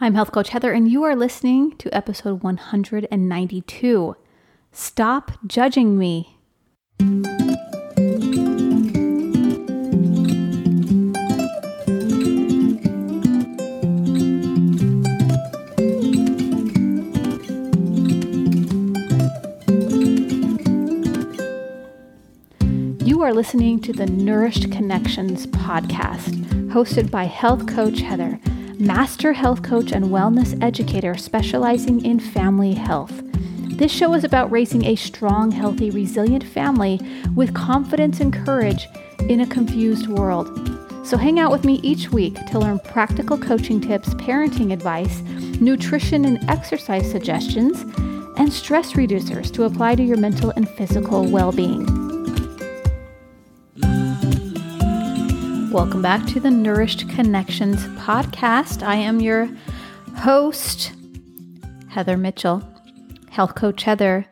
I'm Health Coach Heather, and you are listening to episode 192 Stop Judging Me. You are listening to the Nourished Connections podcast, hosted by Health Coach Heather master health coach and wellness educator specializing in family health. This show is about raising a strong, healthy, resilient family with confidence and courage in a confused world. So hang out with me each week to learn practical coaching tips, parenting advice, nutrition and exercise suggestions, and stress reducers to apply to your mental and physical well being. Welcome back to the Nourished Connections podcast. I am your host, Heather Mitchell, health coach Heather.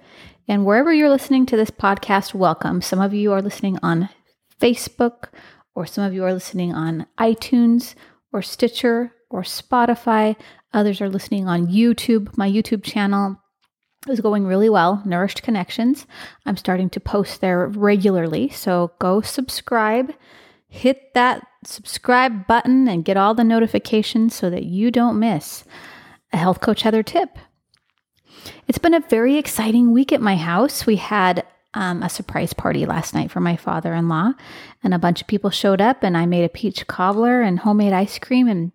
And wherever you're listening to this podcast, welcome. Some of you are listening on Facebook, or some of you are listening on iTunes, or Stitcher, or Spotify. Others are listening on YouTube. My YouTube channel is going really well, Nourished Connections. I'm starting to post there regularly. So go subscribe hit that subscribe button and get all the notifications so that you don't miss a Health Coach Heather tip. It's been a very exciting week at my house. We had um, a surprise party last night for my father in law, and a bunch of people showed up, and I made a peach cobbler and homemade ice cream, and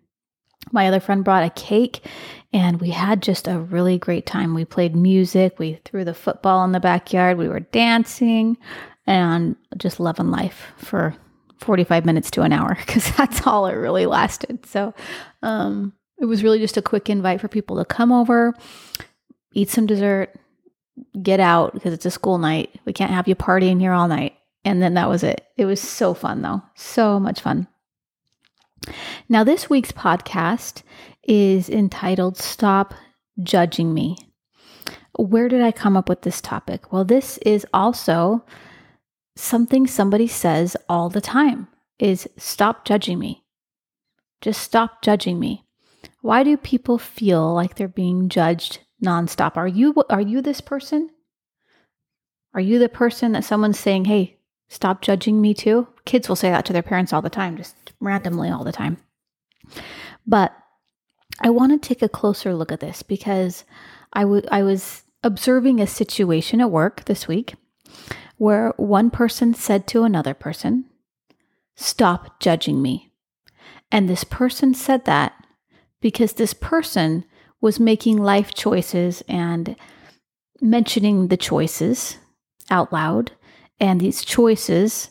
my other friend brought a cake, and we had just a really great time. We played music, we threw the football in the backyard, we were dancing, and just loving life for 45 minutes to an hour because that's all it really lasted. So um, it was really just a quick invite for people to come over, eat some dessert, get out because it's a school night. We can't have you partying here all night. And then that was it. It was so fun though. So much fun. Now, this week's podcast is entitled Stop Judging Me. Where did I come up with this topic? Well, this is also something somebody says all the time is stop judging me. Just stop judging me. Why do people feel like they're being judged nonstop? Are you are you this person? Are you the person that someone's saying, "Hey, stop judging me too"? Kids will say that to their parents all the time, just randomly all the time. But I want to take a closer look at this because I, w- I was observing a situation at work this week where one person said to another person, Stop judging me. And this person said that because this person was making life choices and mentioning the choices out loud. And these choices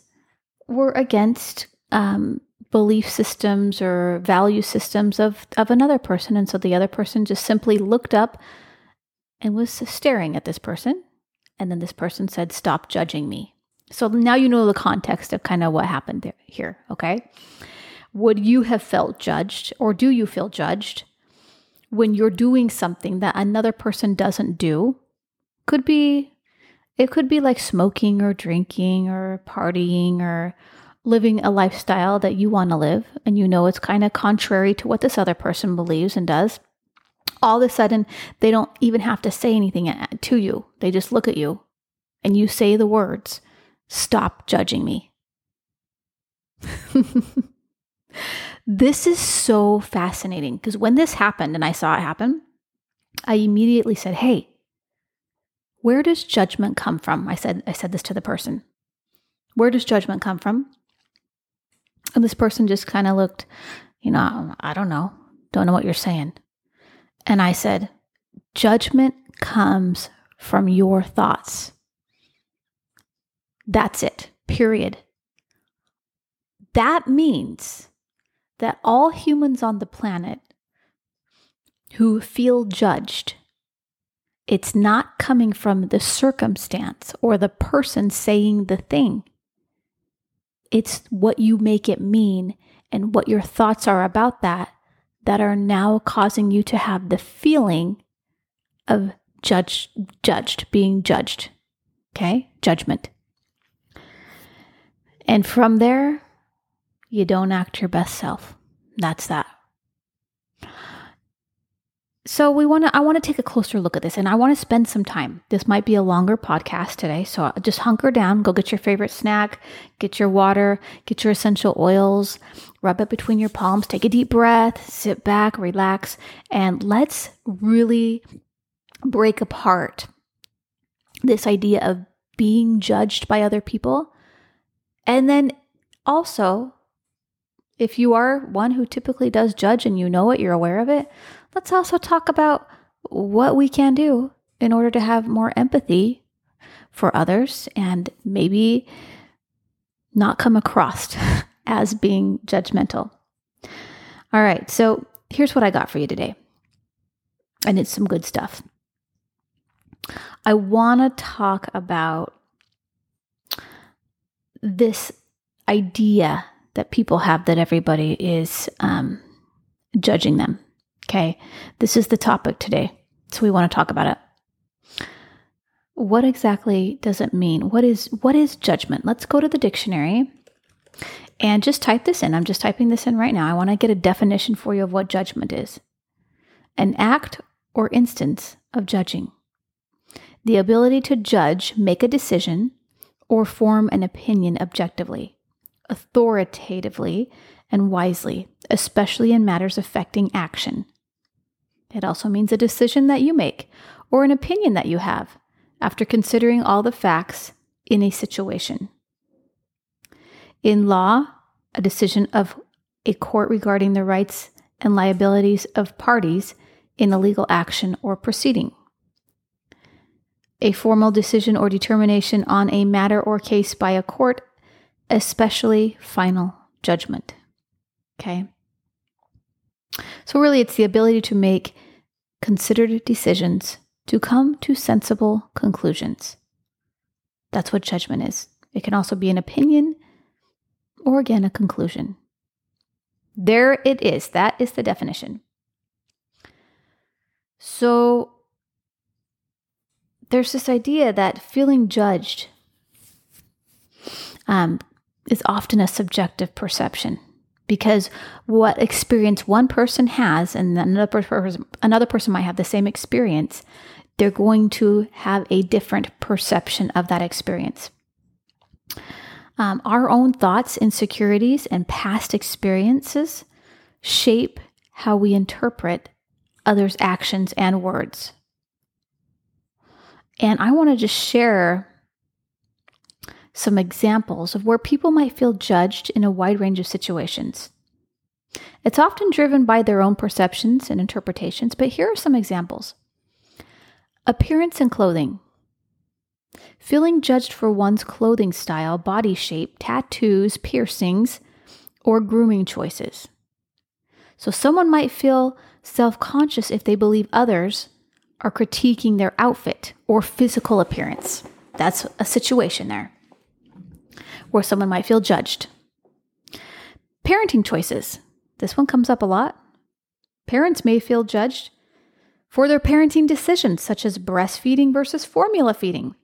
were against um, belief systems or value systems of, of another person. And so the other person just simply looked up and was staring at this person and then this person said, Stop judging me. So now you know the context of kind of what happened there, here, okay? Would you have felt judged or do you feel judged when you're doing something that another person doesn't do? Could be, it could be like smoking or drinking or partying or living a lifestyle that you want to live and you know it's kind of contrary to what this other person believes and does all of a sudden they don't even have to say anything to you. They just look at you and you say the words, Stop judging me. this is so fascinating because when this happened and I saw it happen, I immediately said, Hey, where does judgment come from? I said, I said this to the person. Where does judgment come from? And this person just kind of looked, you know, I don't know. Don't know what you're saying. And I said, Judgment comes from your thoughts. That's it, period. That means that all humans on the planet who feel judged, it's not coming from the circumstance or the person saying the thing. It's what you make it mean and what your thoughts are about that that are now causing you to have the feeling of judged, judged, being judged. Okay? Judgment. And from there, you don't act your best self. That's that. So we want to i want to take a closer look at this and i want to spend some time. This might be a longer podcast today so just hunker down go get your favorite snack get your water get your essential oils rub it between your palms take a deep breath sit back relax and let's really break apart this idea of being judged by other people. And then also if you are one who typically does judge and you know it you're aware of it let's also talk about what we can do in order to have more empathy for others and maybe not come across as being judgmental. All right, so here's what I got for you today. And it's some good stuff. I want to talk about this idea that people have that everybody is um, judging them Okay, this is the topic today. So we want to talk about it. What exactly does it mean? What is what is judgment? Let's go to the dictionary and just type this in. I'm just typing this in right now. I want to get a definition for you of what judgment is. An act or instance of judging. The ability to judge, make a decision, or form an opinion objectively, authoritatively, and wisely, especially in matters affecting action, it also means a decision that you make or an opinion that you have after considering all the facts in a situation. In law, a decision of a court regarding the rights and liabilities of parties in a legal action or proceeding. A formal decision or determination on a matter or case by a court, especially final judgment. Okay? So, really, it's the ability to make considered decisions to come to sensible conclusions. That's what judgment is. It can also be an opinion or, again, a conclusion. There it is. That is the definition. So, there's this idea that feeling judged um, is often a subjective perception because what experience one person has and another person, another person might have the same experience they're going to have a different perception of that experience. Um, our own thoughts insecurities and past experiences shape how we interpret others actions and words. And i want to just share some examples of where people might feel judged in a wide range of situations. It's often driven by their own perceptions and interpretations, but here are some examples Appearance and clothing. Feeling judged for one's clothing style, body shape, tattoos, piercings, or grooming choices. So, someone might feel self conscious if they believe others are critiquing their outfit or physical appearance. That's a situation there where someone might feel judged. Parenting choices. This one comes up a lot. Parents may feel judged for their parenting decisions, such as breastfeeding versus formula feeding,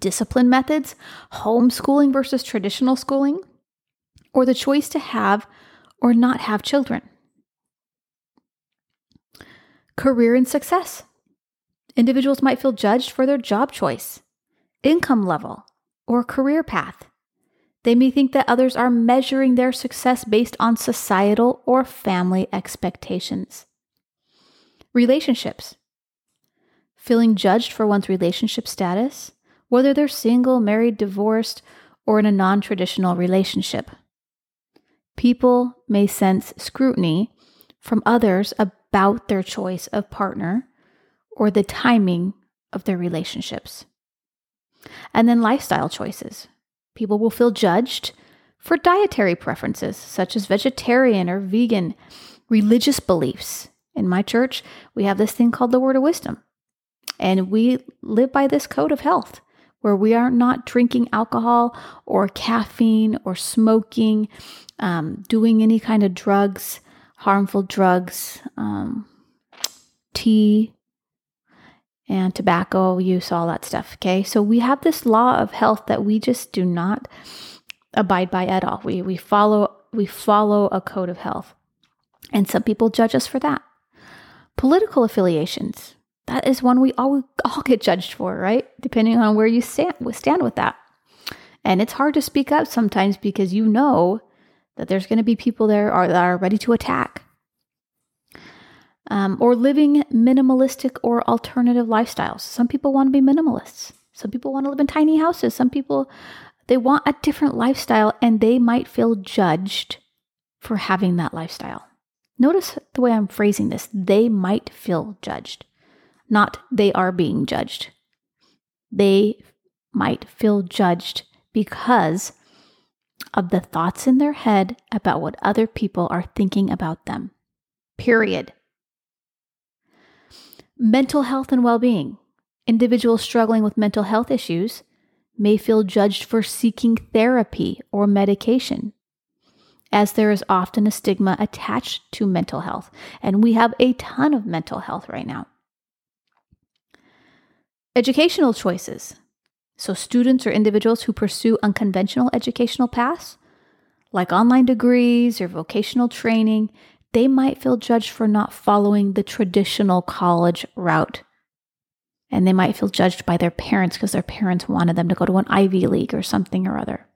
discipline methods, homeschooling versus traditional schooling, or the choice to have or not have children. Career and success. Individuals might feel judged for their job choice, income level, or career path. They may think that others are measuring their success based on societal or family expectations. Relationships. Feeling judged for one's relationship status, whether they're single, married, divorced, or in a non traditional relationship. People may sense scrutiny from others about their choice of partner or the timing of their relationships. And then lifestyle choices. People will feel judged for dietary preferences, such as vegetarian or vegan, religious beliefs. In my church, we have this thing called the Word of Wisdom. And we live by this code of health where we are not drinking alcohol or caffeine or smoking, um, doing any kind of drugs, harmful drugs, um, tea, and tobacco use, all that stuff. Okay. So we have this law of health that we just do not abide by at all. We, we follow, we follow a code of health. And some people judge us for that. Political affiliations. That is one we all, all get judged for, right? Depending on where you stand, stand with that. And it's hard to speak up sometimes because you know that there's going to be people there are, that are ready to attack. Um, or living minimalistic or alternative lifestyles. Some people want to be minimalists. Some people want to live in tiny houses. Some people they want a different lifestyle and they might feel judged for having that lifestyle. Notice the way I'm phrasing this. They might feel judged, not they are being judged. They might feel judged because of the thoughts in their head about what other people are thinking about them. Period. Mental health and well being. Individuals struggling with mental health issues may feel judged for seeking therapy or medication, as there is often a stigma attached to mental health. And we have a ton of mental health right now. Educational choices. So, students or individuals who pursue unconventional educational paths, like online degrees or vocational training, they might feel judged for not following the traditional college route and they might feel judged by their parents because their parents wanted them to go to an Ivy League or something or other.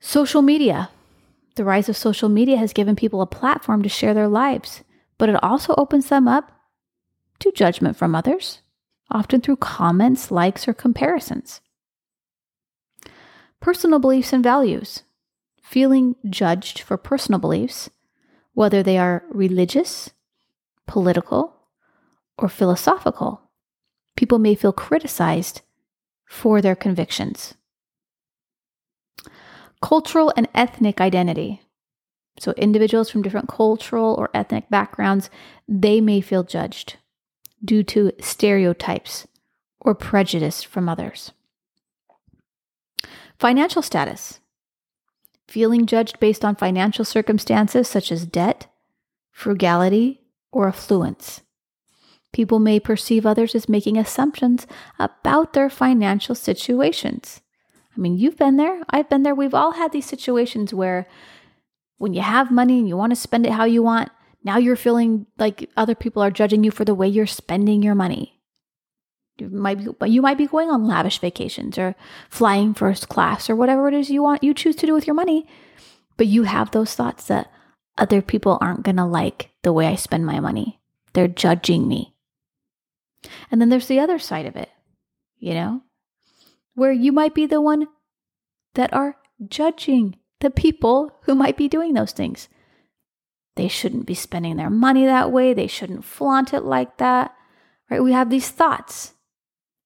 Social media. The rise of social media has given people a platform to share their lives, but it also opens them up to judgment from others, often through comments, likes, or comparisons. Personal beliefs and values. Feeling judged for personal beliefs, whether they are religious, political, or philosophical. People may feel criticized for their convictions. Cultural and ethnic identity. So, individuals from different cultural or ethnic backgrounds, they may feel judged due to stereotypes or prejudice from others. Financial status. Feeling judged based on financial circumstances such as debt, frugality, or affluence. People may perceive others as making assumptions about their financial situations. I mean, you've been there, I've been there. We've all had these situations where when you have money and you want to spend it how you want, now you're feeling like other people are judging you for the way you're spending your money. You might be, you might be going on lavish vacations or flying first class or whatever it is you want you choose to do with your money, but you have those thoughts that other people aren't going to like the way I spend my money. They're judging me. And then there's the other side of it, you know, where you might be the one that are judging the people who might be doing those things. They shouldn't be spending their money that way. They shouldn't flaunt it like that. Right? We have these thoughts.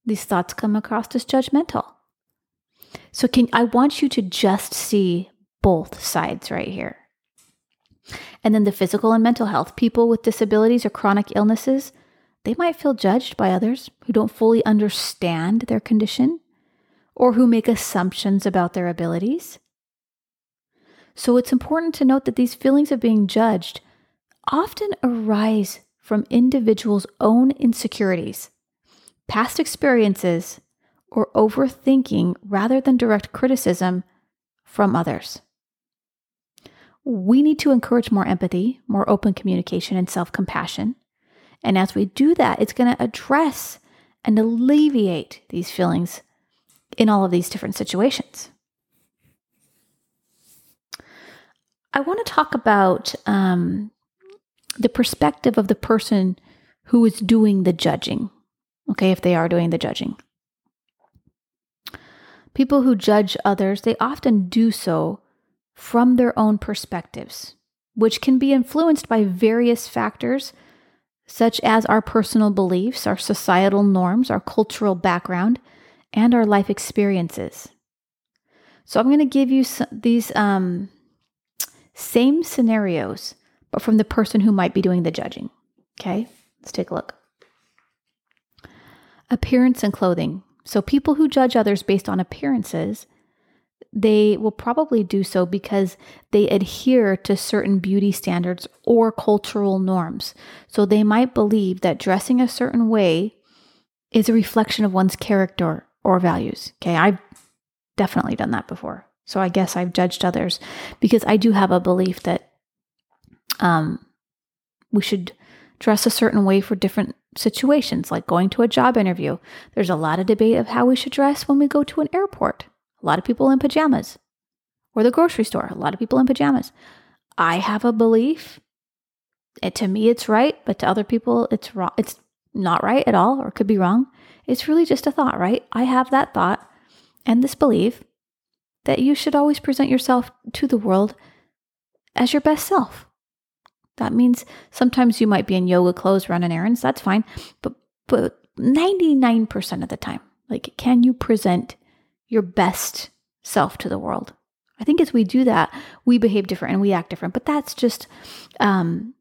These thoughts come across as judgmental. So can I want you to just see both sides right here. And then the physical and mental health. People with disabilities or chronic illnesses, they might feel judged by others who don't fully understand their condition or who make assumptions about their abilities. So it's important to note that these feelings of being judged often arise from individuals' own insecurities, past experiences, or overthinking rather than direct criticism from others. We need to encourage more empathy, more open communication, and self compassion. And as we do that, it's going to address and alleviate these feelings in all of these different situations. I want to talk about um, the perspective of the person who is doing the judging. Okay, if they are doing the judging. People who judge others, they often do so from their own perspectives, which can be influenced by various factors such as our personal beliefs, our societal norms, our cultural background, and our life experiences. So I'm going to give you these um, same scenarios, but from the person who might be doing the judging. Okay, let's take a look. Appearance and clothing. So people who judge others based on appearances they will probably do so because they adhere to certain beauty standards or cultural norms. So they might believe that dressing a certain way is a reflection of one's character or values. Okay, I've definitely done that before. So I guess I've judged others because I do have a belief that um we should dress a certain way for different situations, like going to a job interview. There's a lot of debate of how we should dress when we go to an airport. A lot of people in pajamas. Or the grocery store, a lot of people in pajamas. I have a belief. It, to me, it's right, but to other people, it's wrong. It's not right at all, or could be wrong. It's really just a thought, right? I have that thought and this belief that you should always present yourself to the world as your best self. That means sometimes you might be in yoga clothes running errands, that's fine, but but 99% of the time, like can you present your best self to the world? I think as we do that, we behave different and we act different, but that's just um,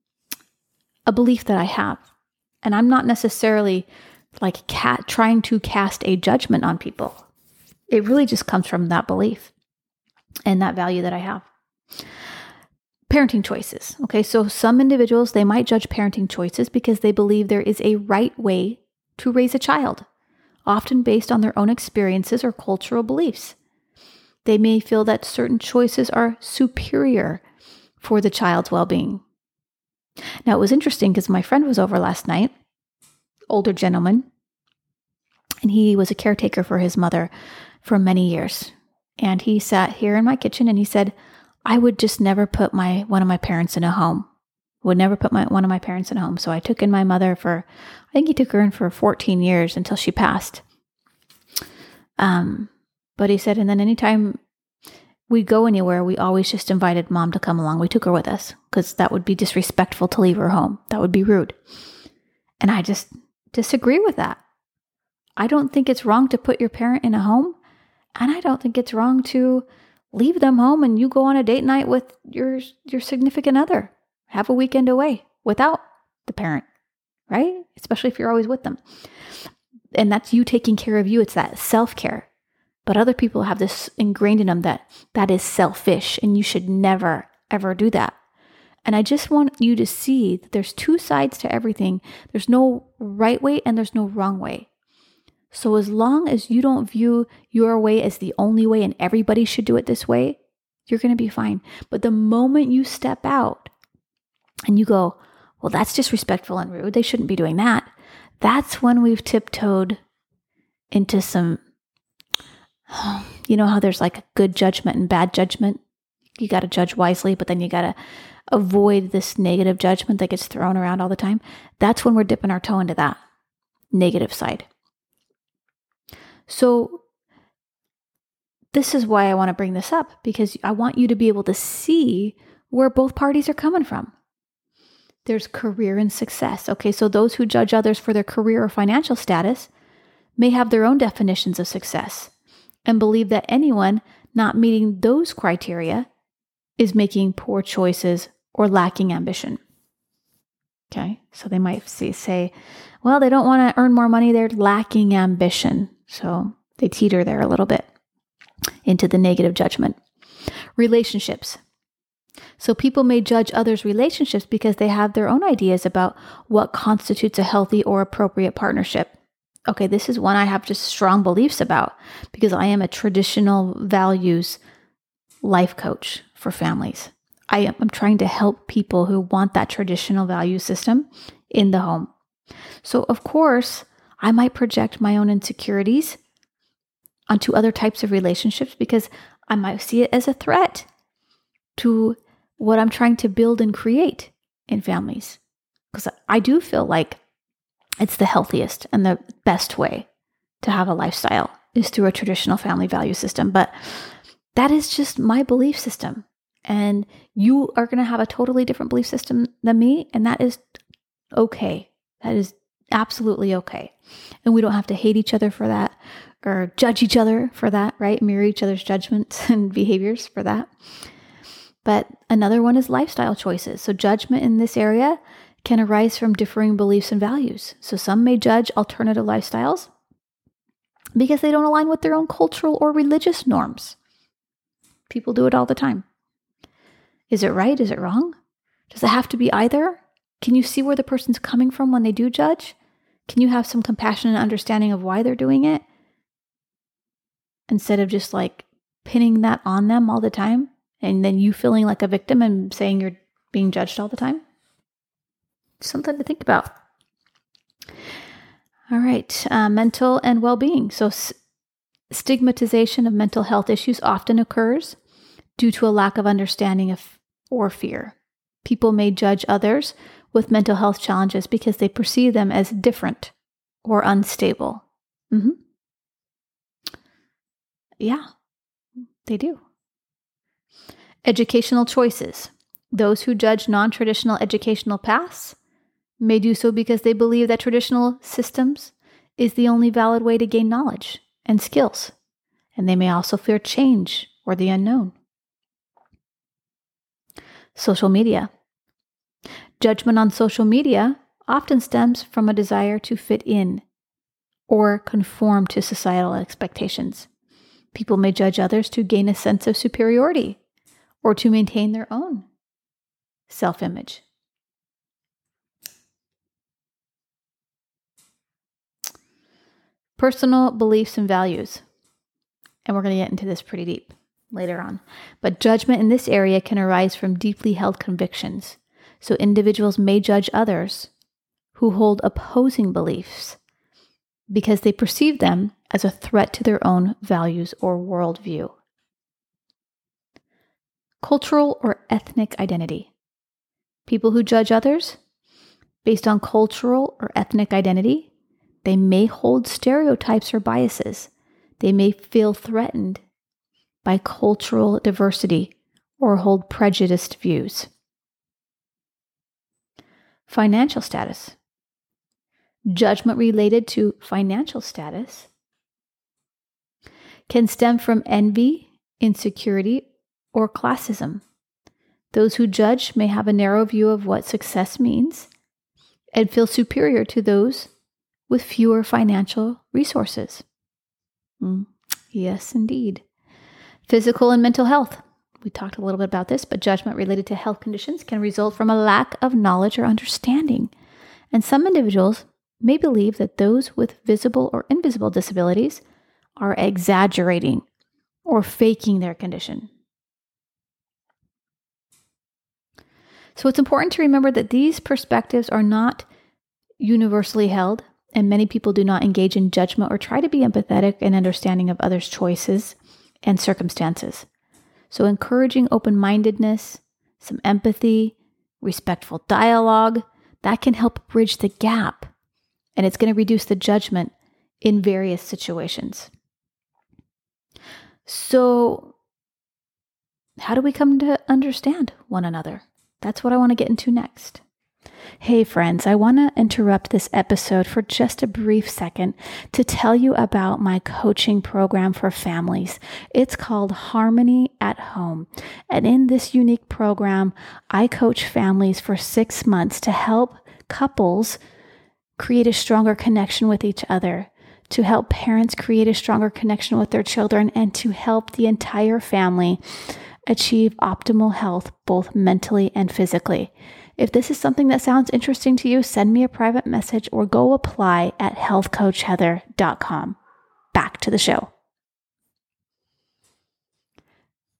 a belief that I have. And I'm not necessarily like cat trying to cast a judgment on people. It really just comes from that belief and that value that I have. Parenting choices. Okay, so some individuals they might judge parenting choices because they believe there is a right way to raise a child, often based on their own experiences or cultural beliefs. They may feel that certain choices are superior for the child's well being. Now, it was interesting because my friend was over last night, older gentleman, and he was a caretaker for his mother for many years. And he sat here in my kitchen and he said, I would just never put my one of my parents in a home. Would never put my one of my parents in a home. So I took in my mother for I think he took her in for 14 years until she passed. Um, but he said, and then anytime we go anywhere, we always just invited mom to come along. We took her with us because that would be disrespectful to leave her home. That would be rude. And I just disagree with that. I don't think it's wrong to put your parent in a home. And I don't think it's wrong to leave them home and you go on a date night with your your significant other. Have a weekend away without the parent, right? Especially if you're always with them. And that's you taking care of you. It's that self-care. But other people have this ingrained in them that that is selfish and you should never ever do that. And I just want you to see that there's two sides to everything. There's no right way and there's no wrong way. So, as long as you don't view your way as the only way and everybody should do it this way, you're going to be fine. But the moment you step out and you go, well, that's disrespectful and rude, they shouldn't be doing that, that's when we've tiptoed into some, you know, how there's like good judgment and bad judgment. You got to judge wisely, but then you got to avoid this negative judgment that gets thrown around all the time. That's when we're dipping our toe into that negative side. So, this is why I want to bring this up because I want you to be able to see where both parties are coming from. There's career and success. Okay, so those who judge others for their career or financial status may have their own definitions of success and believe that anyone not meeting those criteria is making poor choices or lacking ambition. Okay, so they might say, well, they don't want to earn more money, they're lacking ambition. So they teeter there a little bit into the negative judgment. Relationships. So people may judge others' relationships because they have their own ideas about what constitutes a healthy or appropriate partnership. Okay, this is one I have just strong beliefs about because I am a traditional values life coach for families. I am I'm trying to help people who want that traditional value system in the home. So, of course, I might project my own insecurities onto other types of relationships because I might see it as a threat to what I'm trying to build and create in families. Because I do feel like it's the healthiest and the best way to have a lifestyle is through a traditional family value system. But that is just my belief system. And you are going to have a totally different belief system than me. And that is okay. That is absolutely okay. And we don't have to hate each other for that or judge each other for that, right? Mirror each other's judgments and behaviors for that. But another one is lifestyle choices. So, judgment in this area can arise from differing beliefs and values. So, some may judge alternative lifestyles because they don't align with their own cultural or religious norms. People do it all the time. Is it right? Is it wrong? Does it have to be either? Can you see where the person's coming from when they do judge? Can you have some compassion and understanding of why they're doing it? Instead of just like pinning that on them all the time and then you feeling like a victim and saying you're being judged all the time? something to think about. All right, uh, mental and well being. So, s- stigmatization of mental health issues often occurs due to a lack of understanding of or fear. People may judge others with mental health challenges because they perceive them as different or unstable. Mm-hmm. Yeah, they do. Educational choices. Those who judge non traditional educational paths may do so because they believe that traditional systems is the only valid way to gain knowledge and skills, and they may also fear change or the unknown. Social media. Judgment on social media often stems from a desire to fit in or conform to societal expectations. People may judge others to gain a sense of superiority or to maintain their own self image. Personal beliefs and values. And we're going to get into this pretty deep later on. But judgment in this area can arise from deeply held convictions. So individuals may judge others who hold opposing beliefs because they perceive them as a threat to their own values or worldview. Cultural or ethnic identity. People who judge others based on cultural or ethnic identity, they may hold stereotypes or biases. They may feel threatened by cultural diversity or hold prejudiced views. Financial status. Judgment related to financial status can stem from envy, insecurity, or classism. Those who judge may have a narrow view of what success means and feel superior to those with fewer financial resources. Mm, yes, indeed. Physical and mental health. We talked a little bit about this, but judgment related to health conditions can result from a lack of knowledge or understanding. And some individuals may believe that those with visible or invisible disabilities are exaggerating or faking their condition. So it's important to remember that these perspectives are not universally held, and many people do not engage in judgment or try to be empathetic and understanding of others' choices and circumstances. So, encouraging open mindedness, some empathy, respectful dialogue, that can help bridge the gap and it's going to reduce the judgment in various situations. So, how do we come to understand one another? That's what I want to get into next. Hey, friends, I want to interrupt this episode for just a brief second to tell you about my coaching program for families. It's called Harmony at Home. And in this unique program, I coach families for six months to help couples create a stronger connection with each other, to help parents create a stronger connection with their children, and to help the entire family achieve optimal health, both mentally and physically. If this is something that sounds interesting to you, send me a private message or go apply at healthcoachheather.com. Back to the show.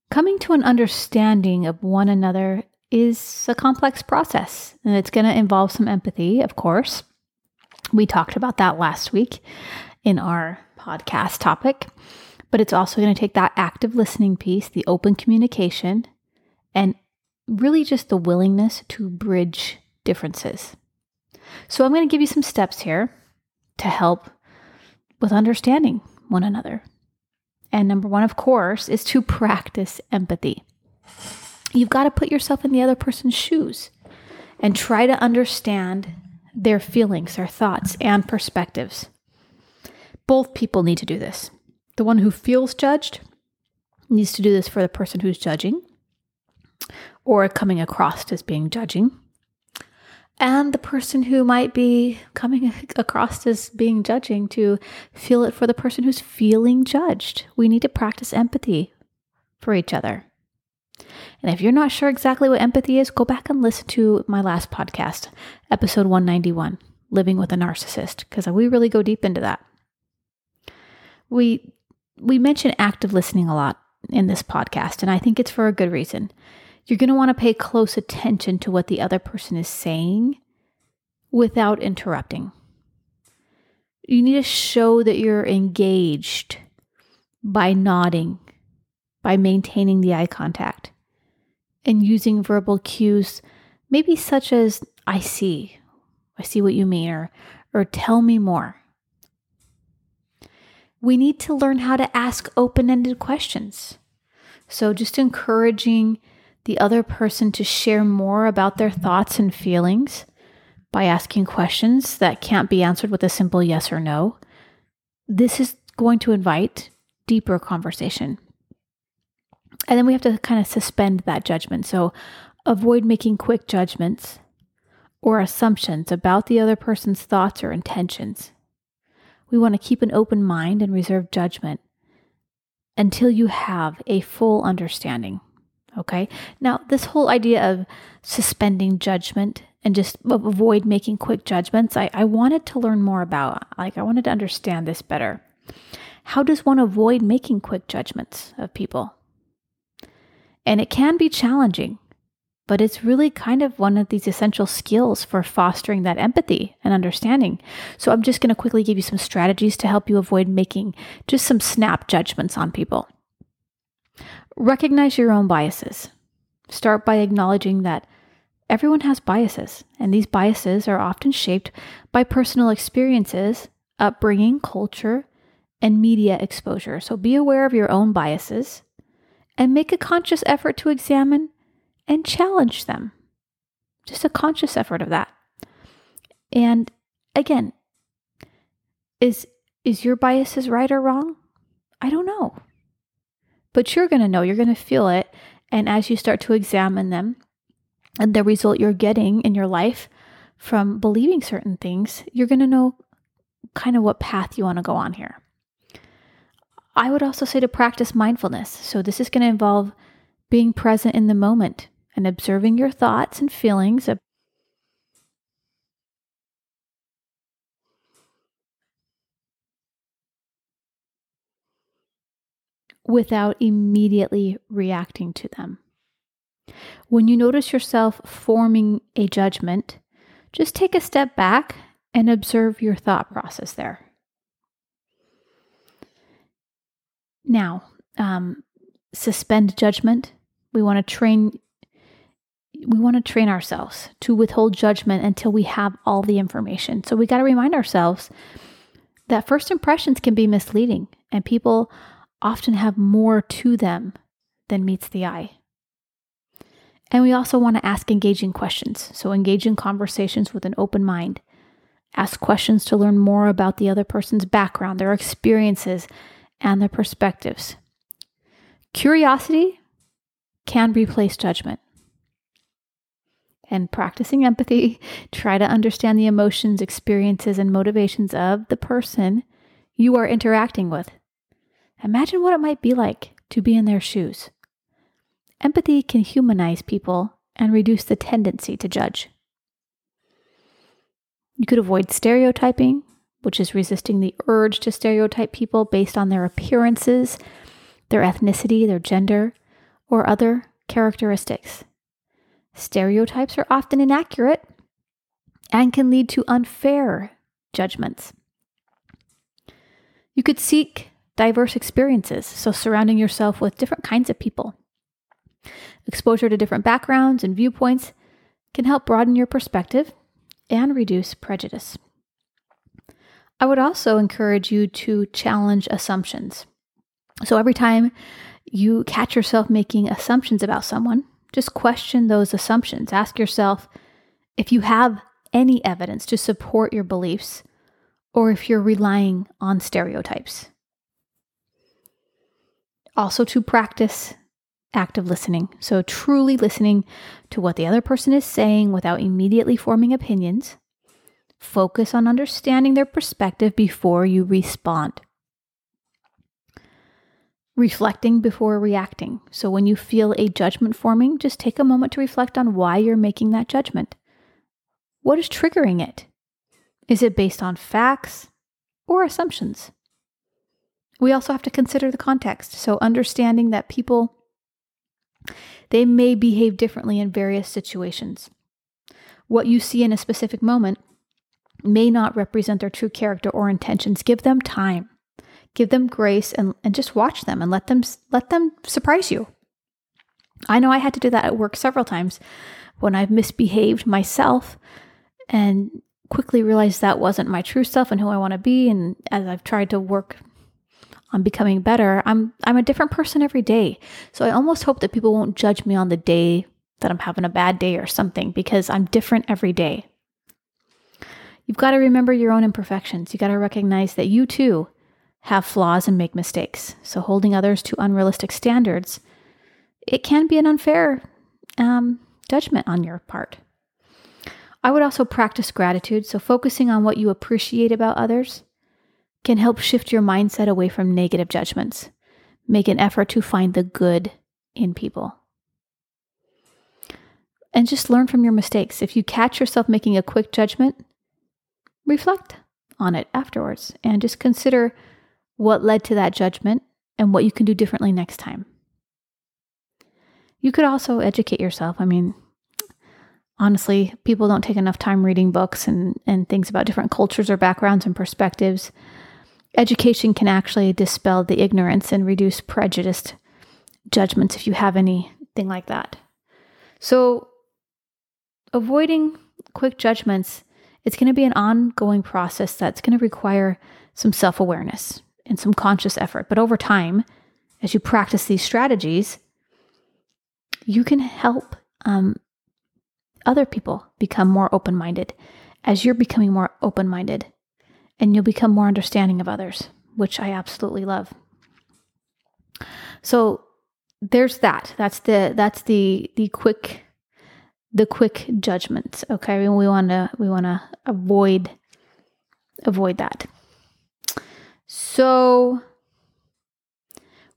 Coming to an understanding of one another is a complex process, and it's going to involve some empathy, of course. We talked about that last week in our podcast topic, but it's also going to take that active listening piece, the open communication, and really just the willingness to bridge differences. So, I'm going to give you some steps here to help with understanding one another. And number one, of course, is to practice empathy. You've got to put yourself in the other person's shoes and try to understand their feelings, their thoughts, and perspectives. Both people need to do this. The one who feels judged needs to do this for the person who's judging or coming across as being judging. And the person who might be coming across as being judging to feel it for the person who's feeling judged. We need to practice empathy for each other. And if you're not sure exactly what empathy is, go back and listen to my last podcast, episode 191, Living with a Narcissist, because we really go deep into that. We we mention active listening a lot in this podcast, and I think it's for a good reason. You're going to want to pay close attention to what the other person is saying without interrupting. You need to show that you're engaged by nodding, by maintaining the eye contact, and using verbal cues, maybe such as, I see, I see what you mean, or, or tell me more. We need to learn how to ask open ended questions. So, just encouraging the other person to share more about their thoughts and feelings by asking questions that can't be answered with a simple yes or no. This is going to invite deeper conversation. And then we have to kind of suspend that judgment. So avoid making quick judgments or assumptions about the other person's thoughts or intentions. We want to keep an open mind and reserve judgment until you have a full understanding. Okay. Now, this whole idea of suspending judgment and just avoid making quick judgments, I, I wanted to learn more about. Like, I wanted to understand this better. How does one avoid making quick judgments of people? And it can be challenging, but it's really kind of one of these essential skills for fostering that empathy and understanding. So, I'm just going to quickly give you some strategies to help you avoid making just some snap judgments on people. Recognize your own biases. Start by acknowledging that everyone has biases, and these biases are often shaped by personal experiences, upbringing, culture, and media exposure. So be aware of your own biases and make a conscious effort to examine and challenge them. Just a conscious effort of that. And again, is is your biases right or wrong? I don't know but you're going to know, you're going to feel it. And as you start to examine them and the result you're getting in your life from believing certain things, you're going to know kind of what path you want to go on here. I would also say to practice mindfulness. So, this is going to involve being present in the moment and observing your thoughts and feelings without immediately reacting to them. When you notice yourself forming a judgment, just take a step back and observe your thought process there. Now, um, suspend judgment. We want to train we want to train ourselves to withhold judgment until we have all the information. So we got to remind ourselves that first impressions can be misleading and people often have more to them than meets the eye. And we also want to ask engaging questions. So, engage in conversations with an open mind. Ask questions to learn more about the other person's background, their experiences, and their perspectives. Curiosity can replace judgment. And practicing empathy, try to understand the emotions, experiences, and motivations of the person you are interacting with. Imagine what it might be like to be in their shoes. Empathy can humanize people and reduce the tendency to judge. You could avoid stereotyping, which is resisting the urge to stereotype people based on their appearances, their ethnicity, their gender, or other characteristics. Stereotypes are often inaccurate and can lead to unfair judgments. You could seek diverse experiences, so surrounding yourself with different kinds of people. Exposure to different backgrounds and viewpoints can help broaden your perspective and reduce prejudice. I would also encourage you to challenge assumptions. So every time you catch yourself making assumptions about someone, just question those assumptions. Ask yourself if you have any evidence to support your beliefs or if you're relying on stereotypes. Also, to practice active listening. So, truly listening to what the other person is saying without immediately forming opinions. Focus on understanding their perspective before you respond. Reflecting before reacting. So, when you feel a judgment forming, just take a moment to reflect on why you're making that judgment. What is triggering it? Is it based on facts or assumptions? We also have to consider the context. So, understanding that people they may behave differently in various situations. What you see in a specific moment may not represent their true character or intentions. Give them time. Give them grace and, and just watch them and let them let them surprise you. I know I had to do that at work several times when I've misbehaved myself and quickly realized that wasn't my true self and who I want to be. And as I've tried to work on becoming better, I'm I'm a different person every day. So I almost hope that people won't judge me on the day that I'm having a bad day or something because I'm different every day. You've got to remember your own imperfections. You got to recognize that you too have flaws and make mistakes. So holding others to unrealistic standards, it can be an unfair um, judgment on your part. I would also practice gratitude. So focusing on what you appreciate about others can help shift your mindset away from negative judgments. Make an effort to find the good in people. And just learn from your mistakes. If you catch yourself making a quick judgment, reflect on it afterwards and just consider what led to that judgment and what you can do differently next time. You could also educate yourself. I mean, honestly, people don't take enough time reading books and, and things about different cultures or backgrounds and perspectives. Education can actually dispel the ignorance and reduce prejudiced judgments if you have anything like that. So, avoiding quick judgments, it's going to be an ongoing process that's going to require some self awareness and some conscious effort. But over time, as you practice these strategies, you can help um, other people become more open minded as you're becoming more open minded and you'll become more understanding of others, which I absolutely love. So there's that. That's the that's the the quick the quick judgments. Okay, we want to we want to avoid avoid that. So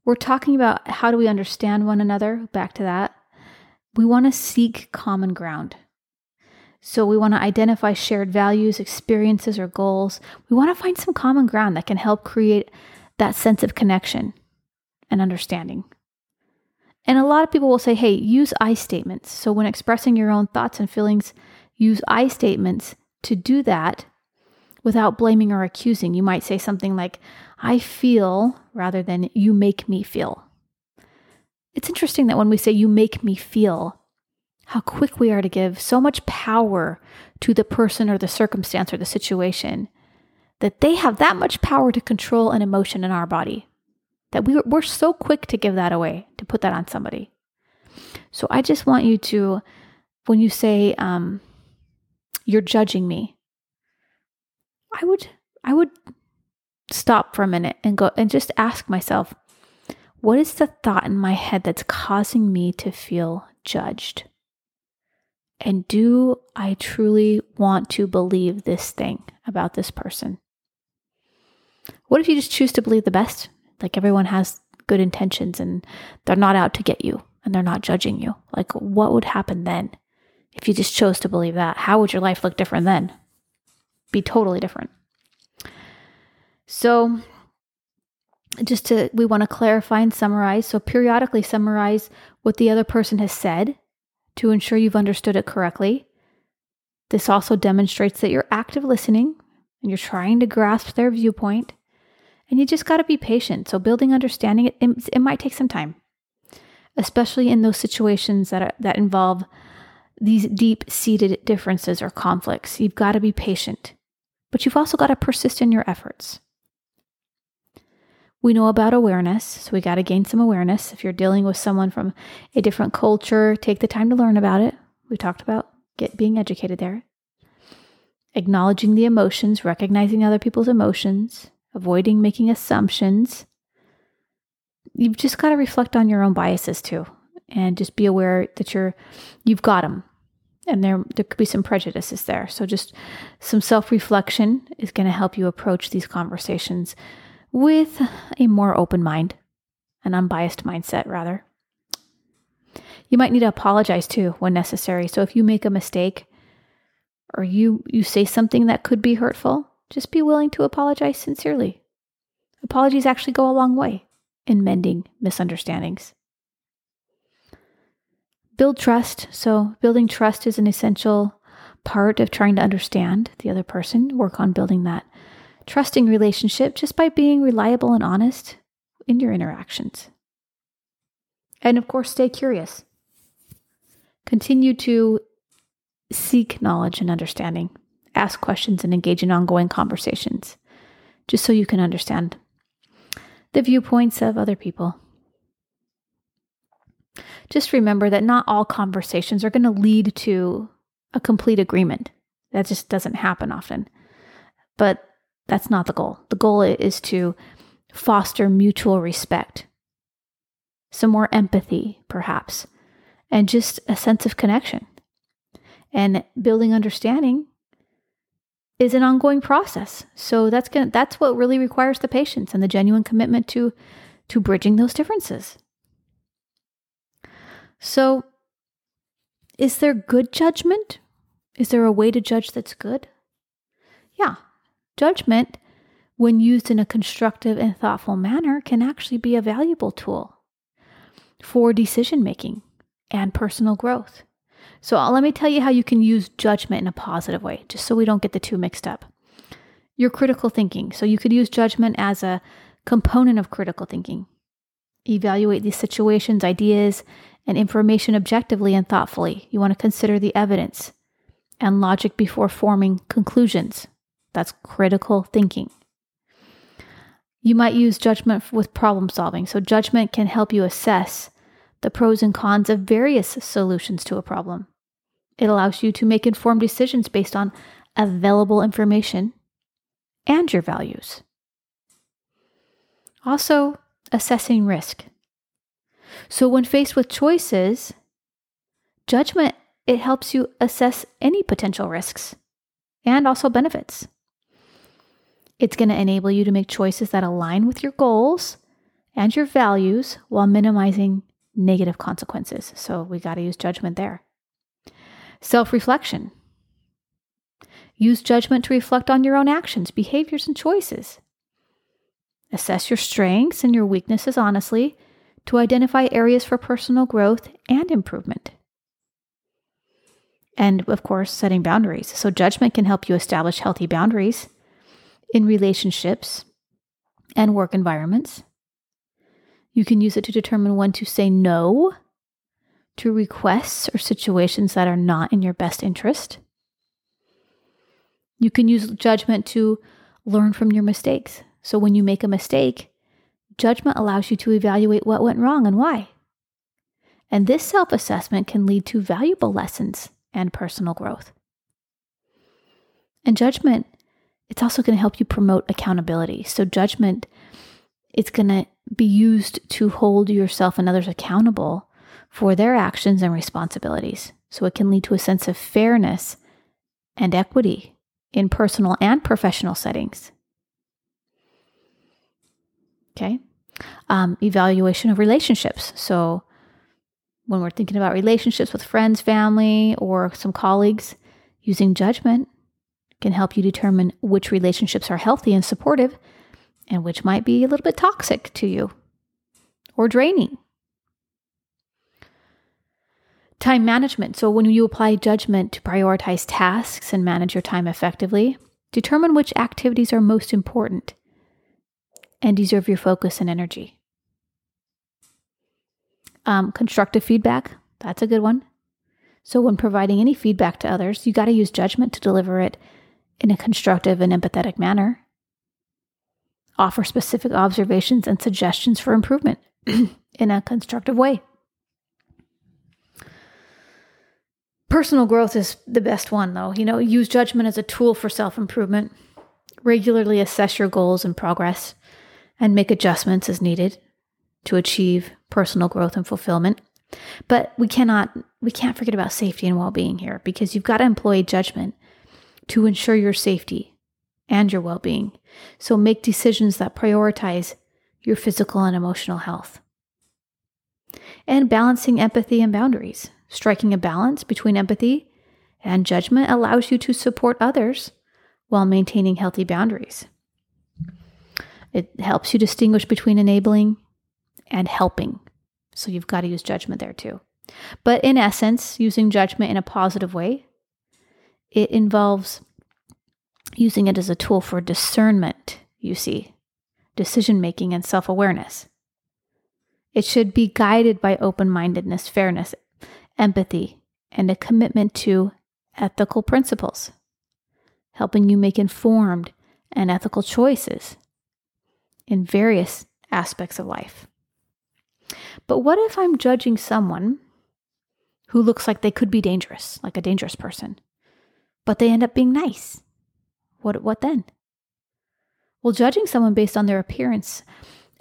we're talking about how do we understand one another. Back to that. We want to seek common ground. So we want to identify shared values, experiences, or goals. We want to find some common ground that can help create that sense of connection and understanding. And a lot of people will say, hey, use I statements. So when expressing your own thoughts and feelings, use I statements to do that without blaming or accusing. You might say something like, I feel rather than you make me feel. It's interesting that when we say you make me feel, how quick we are to give so much power to the person or the circumstance or the situation that they have that much power to control an emotion in our body that we, we're so quick to give that away to put that on somebody. So i just want you to when you say um, you're judging me i would i would stop for a minute and go and just ask myself what is the thought in my head that's causing me to feel judged and do I truly want to believe this thing about this person? What if you just choose to believe the best? Like everyone has good intentions and they're not out to get you and they're not judging you. Like, what would happen then if you just chose to believe that? How would your life look different then? Be totally different. So, just to, we want to clarify and summarize. So, periodically summarize what the other person has said to ensure you've understood it correctly. This also demonstrates that you're active listening and you're trying to grasp their viewpoint. And you just got to be patient. So, building understanding, it, it, it might take some time, especially in those situations that, are, that involve these deep seated differences or conflicts. You've got to be patient, but you've also got to persist in your efforts. We know about awareness, so we got to gain some awareness. If you're dealing with someone from a different culture, take the time to learn about it. We talked about get being educated there. Acknowledging the emotions, recognizing other people's emotions, avoiding making assumptions. You've just got to reflect on your own biases too and just be aware that you're you've got them and there there could be some prejudices there. So just some self-reflection is going to help you approach these conversations with a more open mind, an unbiased mindset, rather. You might need to apologize too when necessary. So if you make a mistake or you, you say something that could be hurtful, just be willing to apologize sincerely. Apologies actually go a long way in mending misunderstandings. Build trust. So, building trust is an essential part of trying to understand the other person, work on building that trusting relationship just by being reliable and honest in your interactions. And of course, stay curious. Continue to seek knowledge and understanding, ask questions, and engage in ongoing conversations, just so you can understand the viewpoints of other people. Just remember that not all conversations are going to lead to a complete agreement. That just doesn't happen often. But that's not the goal. The goal is to foster mutual respect, some more empathy, perhaps, and just a sense of connection. And building understanding is an ongoing process. So that's going that's what really requires the patience and the genuine commitment to to bridging those differences. So is there good judgment? Is there a way to judge that's good? Yeah. Judgment when used in a constructive and thoughtful manner can actually be a valuable tool for decision making and personal growth. So, let me tell you how you can use judgment in a positive way, just so we don't get the two mixed up. Your critical thinking. So, you could use judgment as a component of critical thinking. Evaluate these situations, ideas, and information objectively and thoughtfully. You want to consider the evidence and logic before forming conclusions. That's critical thinking. You might use judgment with problem solving. So, judgment can help you assess the pros and cons of various solutions to a problem. It allows you to make informed decisions based on available information and your values. Also, assessing risk. So when faced with choices, judgment it helps you assess any potential risks and also benefits. It's going to enable you to make choices that align with your goals and your values while minimizing negative consequences. So we got to use judgment there. Self reflection. Use judgment to reflect on your own actions, behaviors, and choices. Assess your strengths and your weaknesses honestly to identify areas for personal growth and improvement. And of course, setting boundaries. So, judgment can help you establish healthy boundaries in relationships and work environments. You can use it to determine when to say no to requests or situations that are not in your best interest. You can use judgment to learn from your mistakes. So when you make a mistake, judgment allows you to evaluate what went wrong and why. And this self assessment can lead to valuable lessons and personal growth. And judgment, it's also going to help you promote accountability. So, judgment, it's going to be used to hold yourself and others accountable for their actions and responsibilities. So it can lead to a sense of fairness and equity in personal and professional settings. Okay. Um, evaluation of relationships. So when we're thinking about relationships with friends, family, or some colleagues, using judgment can help you determine which relationships are healthy and supportive and which might be a little bit toxic to you or draining. Time management. So, when you apply judgment to prioritize tasks and manage your time effectively, determine which activities are most important and deserve your focus and energy. Um, constructive feedback. That's a good one. So, when providing any feedback to others, you got to use judgment to deliver it in a constructive and empathetic manner. Offer specific observations and suggestions for improvement in a constructive way. Personal growth is the best one, though. You know, use judgment as a tool for self improvement. Regularly assess your goals and progress and make adjustments as needed to achieve personal growth and fulfillment. But we cannot we can't forget about safety and well-being here because you've got to employ judgment to ensure your safety and your well-being. So make decisions that prioritize your physical and emotional health. And balancing empathy and boundaries. Striking a balance between empathy and judgment allows you to support others while maintaining healthy boundaries. It helps you distinguish between enabling and helping. So you've got to use judgment there too. But in essence, using judgment in a positive way it involves using it as a tool for discernment, you see, decision making, and self awareness. It should be guided by open mindedness, fairness, empathy, and a commitment to ethical principles, helping you make informed and ethical choices in various aspects of life. But what if I'm judging someone who looks like they could be dangerous, like a dangerous person, but they end up being nice? What, what then? Well, judging someone based on their appearance,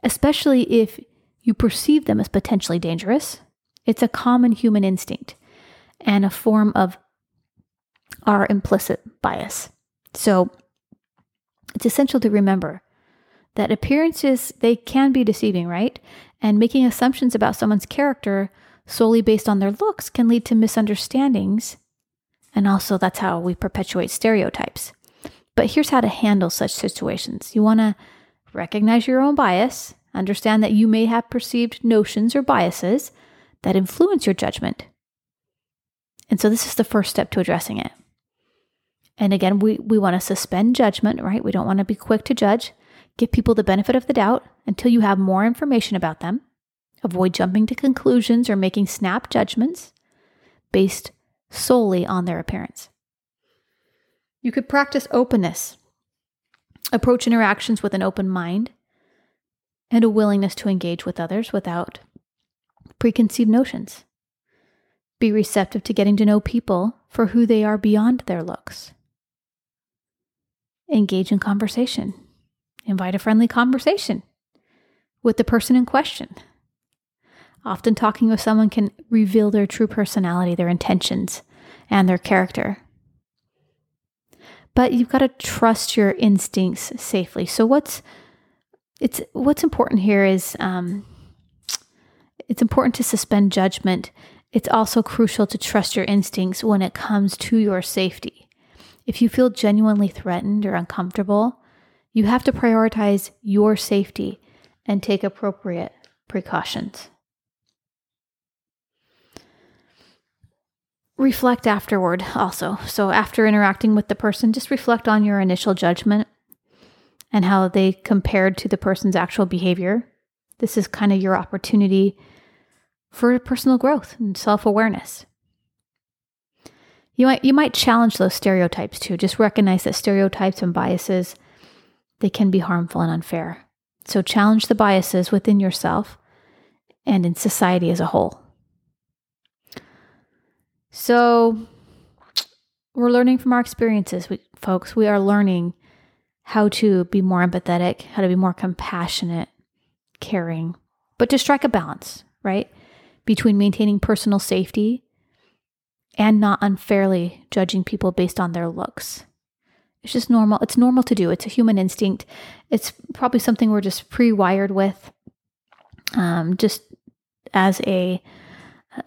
especially if you perceive them as potentially dangerous, it's a common human instinct and a form of our implicit bias. So it's essential to remember that appearances they can be deceiving, right? And making assumptions about someone's character solely based on their looks can lead to misunderstandings. And also that's how we perpetuate stereotypes. But here's how to handle such situations. You want to recognize your own bias, understand that you may have perceived notions or biases that influence your judgment. And so this is the first step to addressing it. And again, we, we want to suspend judgment, right? We don't want to be quick to judge. Give people the benefit of the doubt until you have more information about them. Avoid jumping to conclusions or making snap judgments based solely on their appearance. You could practice openness, approach interactions with an open mind, and a willingness to engage with others without preconceived notions. Be receptive to getting to know people for who they are beyond their looks. Engage in conversation. Invite a friendly conversation with the person in question. Often, talking with someone can reveal their true personality, their intentions, and their character. But you've got to trust your instincts safely. So, what's it's what's important here is um, it's important to suspend judgment. It's also crucial to trust your instincts when it comes to your safety. If you feel genuinely threatened or uncomfortable, you have to prioritize your safety and take appropriate precautions. Reflect afterward also. So, after interacting with the person, just reflect on your initial judgment and how they compared to the person's actual behavior. This is kind of your opportunity for personal growth and self awareness. You might you might challenge those stereotypes too. Just recognize that stereotypes and biases they can be harmful and unfair. So challenge the biases within yourself and in society as a whole. So we're learning from our experiences, we, folks. We are learning how to be more empathetic, how to be more compassionate, caring, but to strike a balance, right? Between maintaining personal safety and not unfairly judging people based on their looks. It's just normal. It's normal to do. It's a human instinct. It's probably something we're just pre wired with, um, just as a,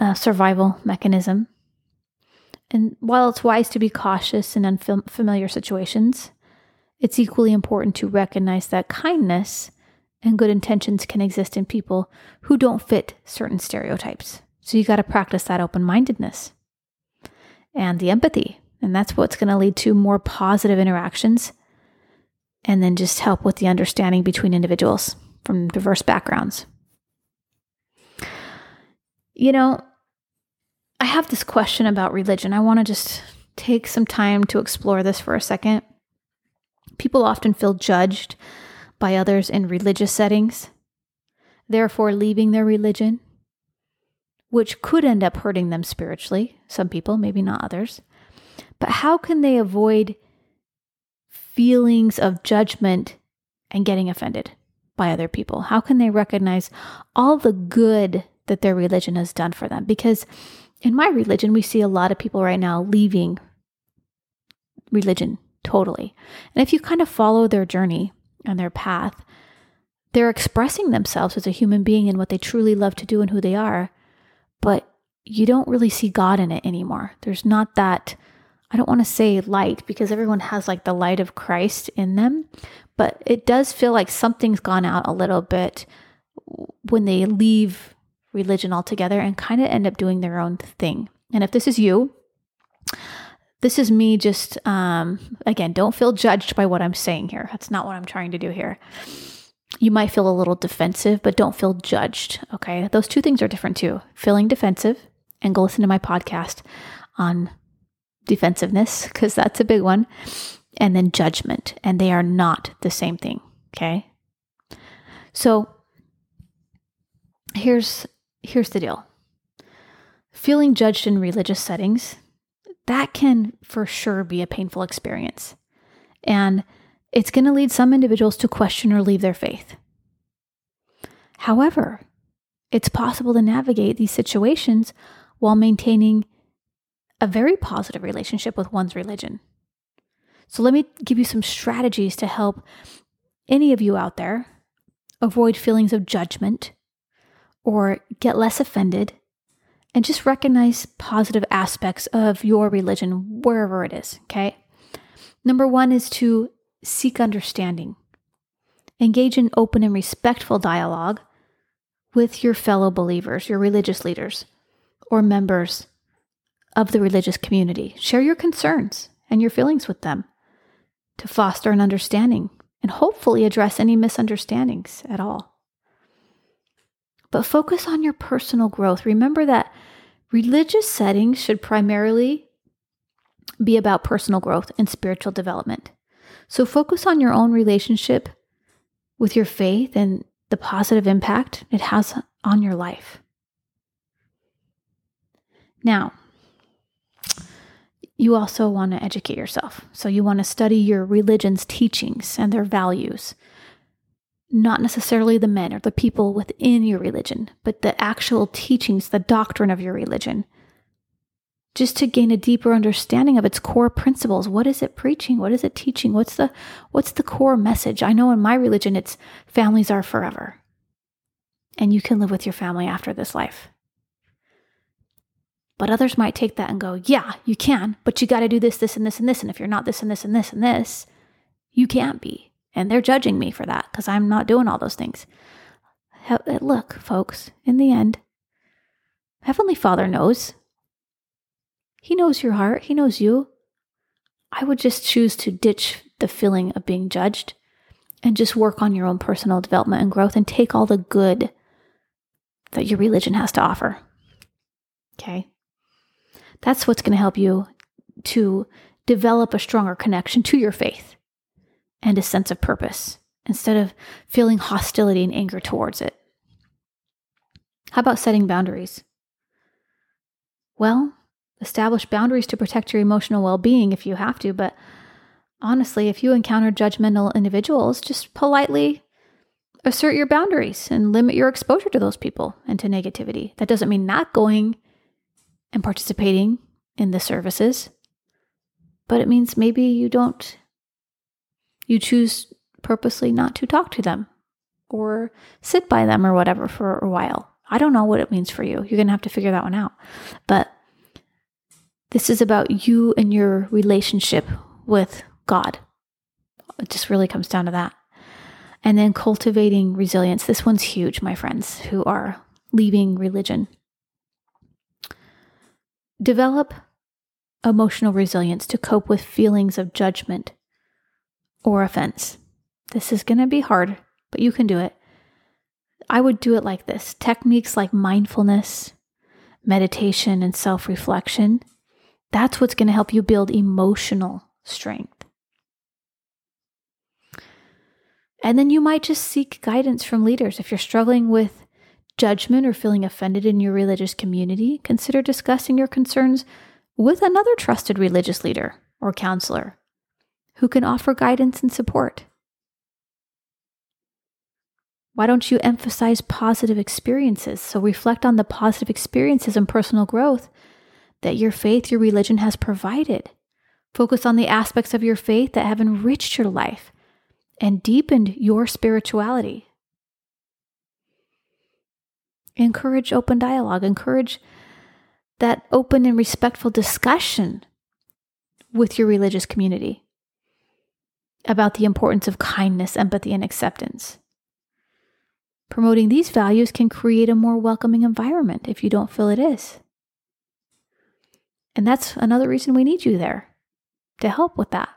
a, survival mechanism. And while it's wise to be cautious in unfamiliar situations, it's equally important to recognize that kindness and good intentions can exist in people who don't fit certain stereotypes. So you got to practice that open mindedness and the empathy. And that's what's going to lead to more positive interactions and then just help with the understanding between individuals from diverse backgrounds. You know, I have this question about religion. I want to just take some time to explore this for a second. People often feel judged by others in religious settings, therefore, leaving their religion which could end up hurting them spiritually. Some people, maybe not others. But how can they avoid feelings of judgment and getting offended by other people? How can they recognize all the good that their religion has done for them? Because in my religion, we see a lot of people right now leaving religion totally. And if you kind of follow their journey and their path, they're expressing themselves as a human being and what they truly love to do and who they are but you don't really see God in it anymore. There's not that, I don't want to say light because everyone has like the light of Christ in them, but it does feel like something's gone out a little bit when they leave religion altogether and kind of end up doing their own thing. And if this is you, this is me just, um, again, don't feel judged by what I'm saying here. That's not what I'm trying to do here. You might feel a little defensive, but don't feel judged. Okay. Those two things are different too. Feeling defensive, and go listen to my podcast on defensiveness, because that's a big one, and then judgment. And they are not the same thing. Okay. So here's here's the deal. Feeling judged in religious settings that can for sure be a painful experience. And it's going to lead some individuals to question or leave their faith. However, it's possible to navigate these situations while maintaining a very positive relationship with one's religion. So, let me give you some strategies to help any of you out there avoid feelings of judgment or get less offended and just recognize positive aspects of your religion wherever it is, okay? Number one is to seek understanding. Engage in open and respectful dialogue with your fellow believers, your religious leaders, or members of the religious community. Share your concerns and your feelings with them to foster an understanding and hopefully address any misunderstandings at all but focus on your personal growth. Remember that religious settings should primarily be about personal growth and spiritual development. So focus on your own relationship with your faith and the positive impact it has on your life. Now, you also want to educate yourself. So you want to study your religion's teachings and their values not necessarily the men or the people within your religion, but the actual teachings, the doctrine of your religion, just to gain a deeper understanding of its core principles. What is it preaching? What is it teaching? What's the what's the core message? I know in my religion it's families are forever. And you can live with your family after this life. But others might take that and go, yeah, you can, but you got to do this, this, and this, and this. And if you're not this, and this, and this, and this, you can't be. And they're judging me for that because I'm not doing all those things. Eh, look, folks, in the end, Heavenly Father knows. He knows your heart, He knows you. I would just choose to ditch the feeling of being judged and just work on your own personal development and growth and take all the good that your religion has to offer. Okay? That's what's going to help you to develop a stronger connection to your faith and a sense of purpose instead of feeling hostility and anger towards it. How about setting boundaries? Well, establish boundaries to protect your emotional well being if you have to, but honestly, if you encounter judgmental individuals, just politely assert your boundaries and limit your exposure to those people and to negativity. That doesn't mean not going and participating in the services, but it means maybe you don't you choose purposely not to talk to them or sit by them or whatever for a while. I don't know what it means for you. You're going to have to figure that one out. But this is about you and your relationship with God. It just really comes down to that. And then cultivating resilience. This one's huge, my friends who are leaving religion. Develop emotional resilience to cope with feelings of judgment or offense. This is going to be hard, but you can do it. I would do it like this techniques like mindfulness, meditation, and self reflection. That's what's going to help you build emotional strength. And then you might just seek guidance from leaders. If you're struggling with judgment or feeling offended in your religious community, consider discussing your concerns with another trusted religious leader or counselor who can offer guidance and support. Why don't you emphasize positive experiences? So reflect on the positive experiences and personal growth that your faith, your religion has provided. Focus on the aspects of your faith that have enriched your life and deepened your spirituality. Encourage open dialogue, encourage that open and respectful discussion with your religious community about the importance of kindness, empathy, and acceptance. Promoting these values can create a more welcoming environment if you don't feel it is. And that's another reason we need you there to help with that.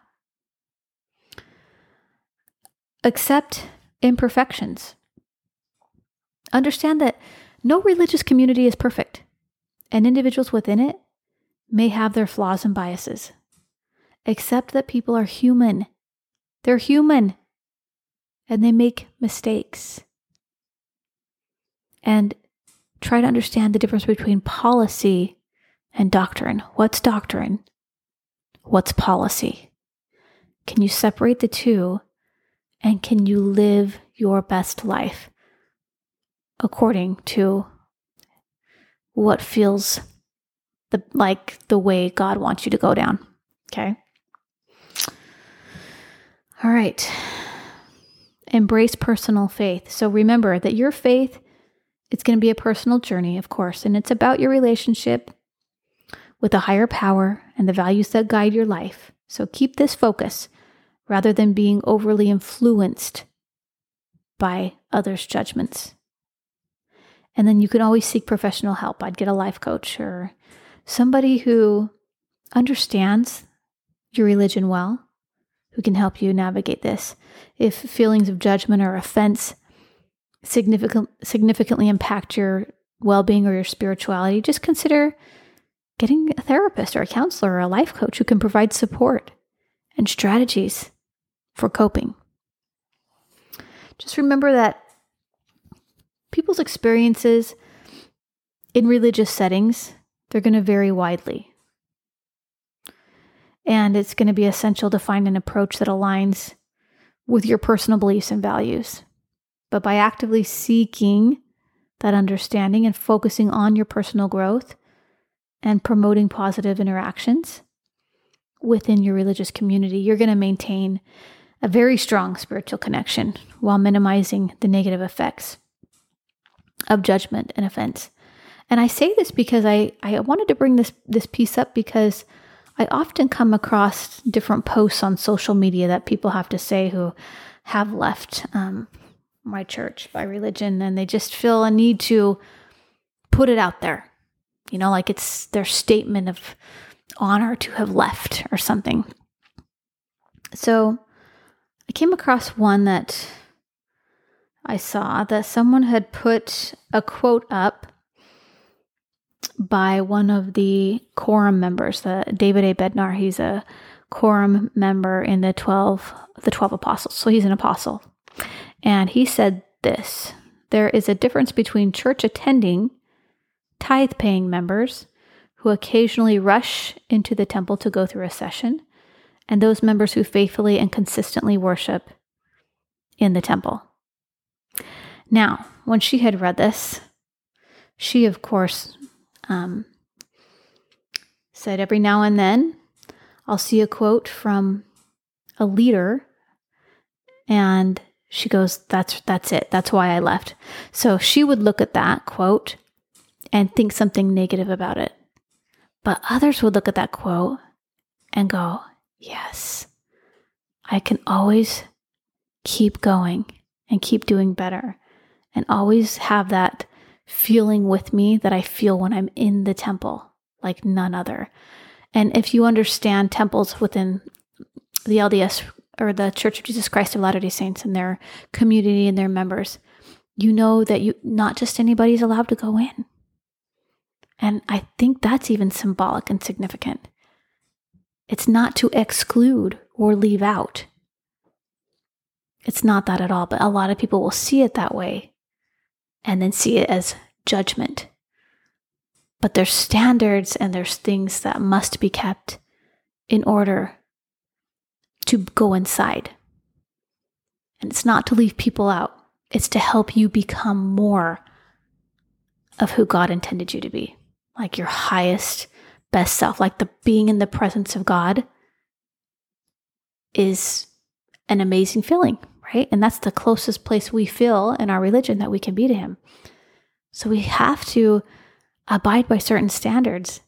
Accept imperfections. Understand that no religious community is perfect, and individuals within it may have their flaws and biases. Accept that people are human. They're human and they make mistakes. And try to understand the difference between policy and doctrine. What's doctrine? What's policy? Can you separate the two? And can you live your best life according to what feels the, like the way God wants you to go down? Okay. All right. Embrace personal faith. So remember that your faith it's going to be a personal journey, of course, and it's about your relationship with a higher power and the values that guide your life. So keep this focus rather than being overly influenced by others' judgments. And then you can always seek professional help. I'd get a life coach or somebody who understands your religion well who can help you navigate this. If feelings of judgment or offense significant, significantly impact your well being or your spirituality, just consider getting a therapist or a counselor or a life coach who can provide support and strategies for coping. Just remember that people's experiences in religious settings they're going to vary widely and it's going to be essential to find an approach that aligns with your personal beliefs and values. But by actively seeking that understanding and focusing on your personal growth and promoting positive interactions within your religious community, you're going to maintain a very strong spiritual connection while minimizing the negative effects of judgment and offense. And I say this because I, I wanted to bring this this piece up because I often come across different posts on social media that people have to say who have left um, my church by religion and they just feel a need to put it out there. You know, like it's their statement of honor to have left or something. So I came across one that I saw that someone had put a quote up by one of the quorum members, the David A. Bednar. He's a quorum member in the 12 the 12 apostles. So he's an apostle. And he said this, there is a difference between church attending tithe paying members who occasionally rush into the temple to go through a session and those members who faithfully and consistently worship in the temple. Now, when she had read this, she, of course, um, said every now and then I'll see a quote from a leader and she goes that's that's it that's why I left. So she would look at that quote and think something negative about it. But others would look at that quote and go, "Yes. I can always keep going and keep doing better and always have that feeling with me that I feel when I'm in the temple, like none other. And if you understand temples within the LDS or the Church of Jesus Christ of Latter day Saints and their community and their members, you know that you not just anybody's allowed to go in. And I think that's even symbolic and significant. It's not to exclude or leave out. It's not that at all, but a lot of people will see it that way and then see it as judgment. But there's standards and there's things that must be kept in order to go inside. And it's not to leave people out, it's to help you become more of who God intended you to be, like your highest, best self, like the being in the presence of God is an amazing feeling, right? And that's the closest place we feel in our religion that we can be to Him. So we have to abide by certain standards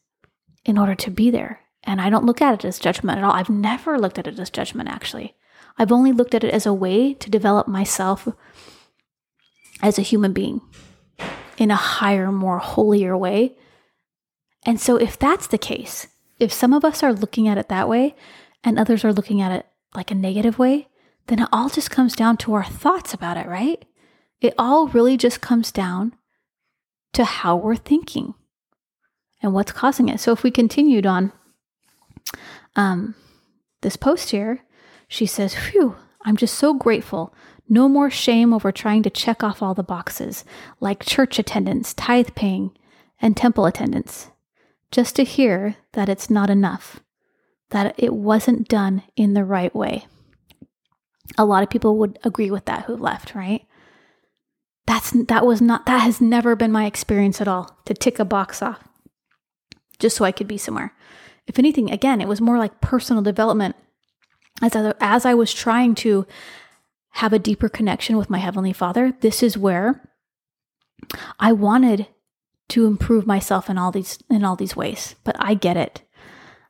in order to be there. And I don't look at it as judgment at all. I've never looked at it as judgment, actually. I've only looked at it as a way to develop myself as a human being in a higher, more holier way. And so, if that's the case, if some of us are looking at it that way and others are looking at it like a negative way, then it all just comes down to our thoughts about it, right? It all really just comes down to how we're thinking and what's causing it. So if we continued on um, this post here, she says, Phew, I'm just so grateful. No more shame over trying to check off all the boxes, like church attendance, tithe paying, and temple attendance, just to hear that it's not enough, that it wasn't done in the right way. A lot of people would agree with that who left, right? That's that was not that has never been my experience at all to tick a box off just so I could be somewhere. If anything, again, it was more like personal development as I, as I was trying to have a deeper connection with my heavenly Father. This is where I wanted to improve myself in all these in all these ways. But I get it.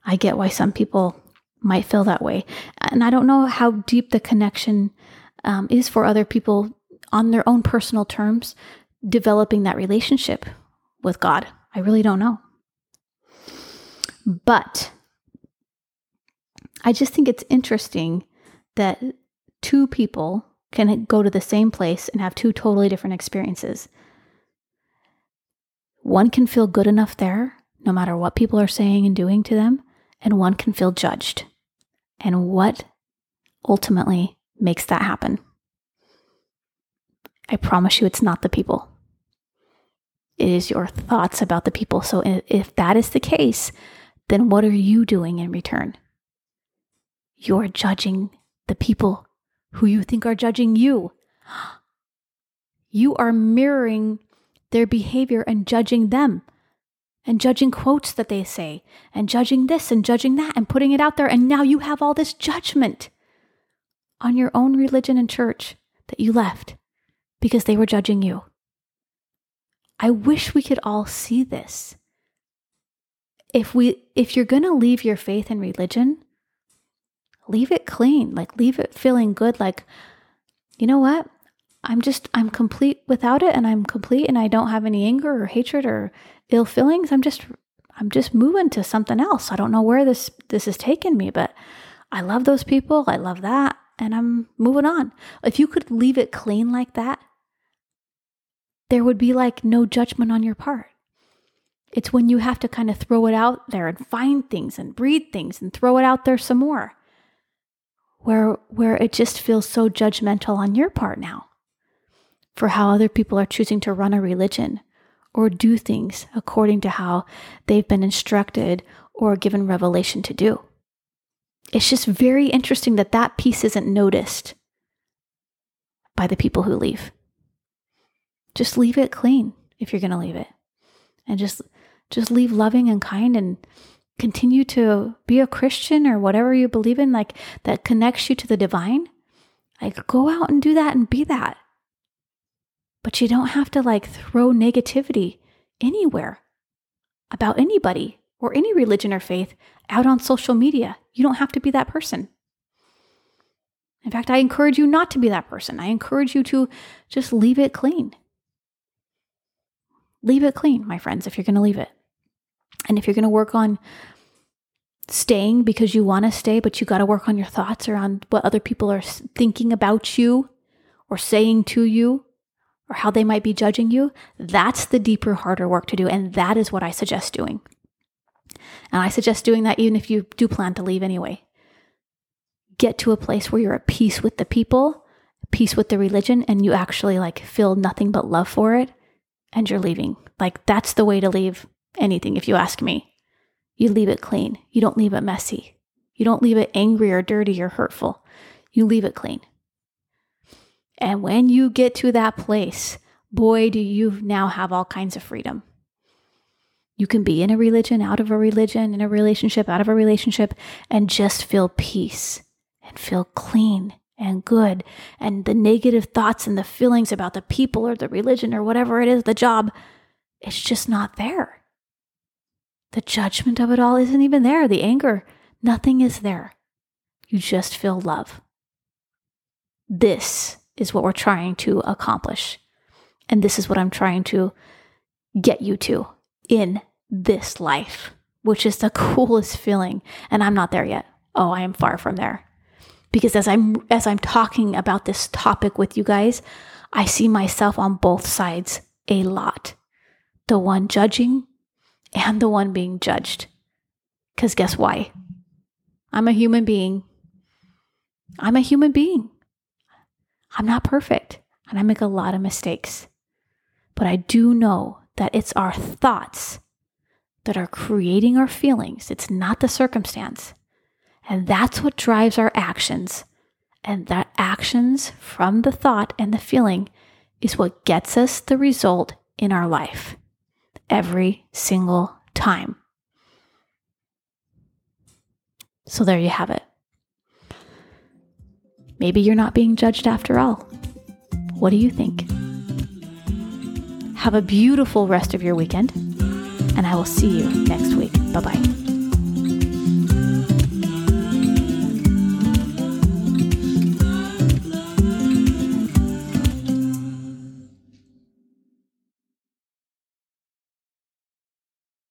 I get why some people might feel that way, and I don't know how deep the connection um, is for other people on their own personal terms, developing that relationship with God. I really don't know. But I just think it's interesting that two people can go to the same place and have two totally different experiences. One can feel good enough there, no matter what people are saying and doing to them, and one can feel judged. And what ultimately makes that happen? I promise you it's not the people. It is your thoughts about the people. So if that is the case, then what are you doing in return? You're judging the people who you think are judging you. You are mirroring their behavior and judging them and judging quotes that they say and judging this and judging that and putting it out there. And now you have all this judgment on your own religion and church that you left because they were judging you. I wish we could all see this. If we if you're going to leave your faith and religion, leave it clean, like leave it feeling good like you know what? I'm just I'm complete without it and I'm complete and I don't have any anger or hatred or ill feelings. I'm just I'm just moving to something else. I don't know where this this has taken me, but I love those people. I love that and I'm moving on. If you could leave it clean like that, there would be like no judgment on your part. It's when you have to kind of throw it out there and find things and breed things and throw it out there some more. Where where it just feels so judgmental on your part now for how other people are choosing to run a religion or do things according to how they've been instructed or given revelation to do. It's just very interesting that that piece isn't noticed by the people who leave just leave it clean if you're going to leave it. And just just leave loving and kind and continue to be a Christian or whatever you believe in like that connects you to the divine. Like go out and do that and be that. But you don't have to like throw negativity anywhere about anybody or any religion or faith out on social media. You don't have to be that person. In fact, I encourage you not to be that person. I encourage you to just leave it clean leave it clean, my friends, if you're going to leave it. And if you're going to work on staying because you want to stay, but you got to work on your thoughts or on what other people are thinking about you or saying to you or how they might be judging you, that's the deeper, harder work to do. And that is what I suggest doing. And I suggest doing that even if you do plan to leave anyway. Get to a place where you're at peace with the people, peace with the religion, and you actually like feel nothing but love for it and you're leaving. Like that's the way to leave anything, if you ask me. You leave it clean. You don't leave it messy. You don't leave it angry or dirty or hurtful. You leave it clean. And when you get to that place, boy, do you now have all kinds of freedom. You can be in a religion, out of a religion, in a relationship, out of a relationship, and just feel peace and feel clean and good and the negative thoughts and the feelings about the people or the religion or whatever it is, the job, it's just not there. The judgment of it all isn't even there. The anger, nothing is there. You just feel love. This is what we're trying to accomplish. And this is what I'm trying to get you to in this life. which is the coolest feeling. And I'm not there yet. Oh, I am far from there. Because as I'm as I'm talking about this topic with you guys, I see myself on both sides a lot. The one judging and the one being judged. Cuz guess why? I'm a human being. I'm a human being. I'm not perfect and I make a lot of mistakes. But I do know that it's our thoughts that are creating our feelings, it's not the circumstance. And that's what drives our actions. And that actions from the thought and the feeling is what gets us the result in our life every single time. So there you have it. Maybe you're not being judged after all. What do you think? Have a beautiful rest of your weekend, and I will see you next week. Bye bye.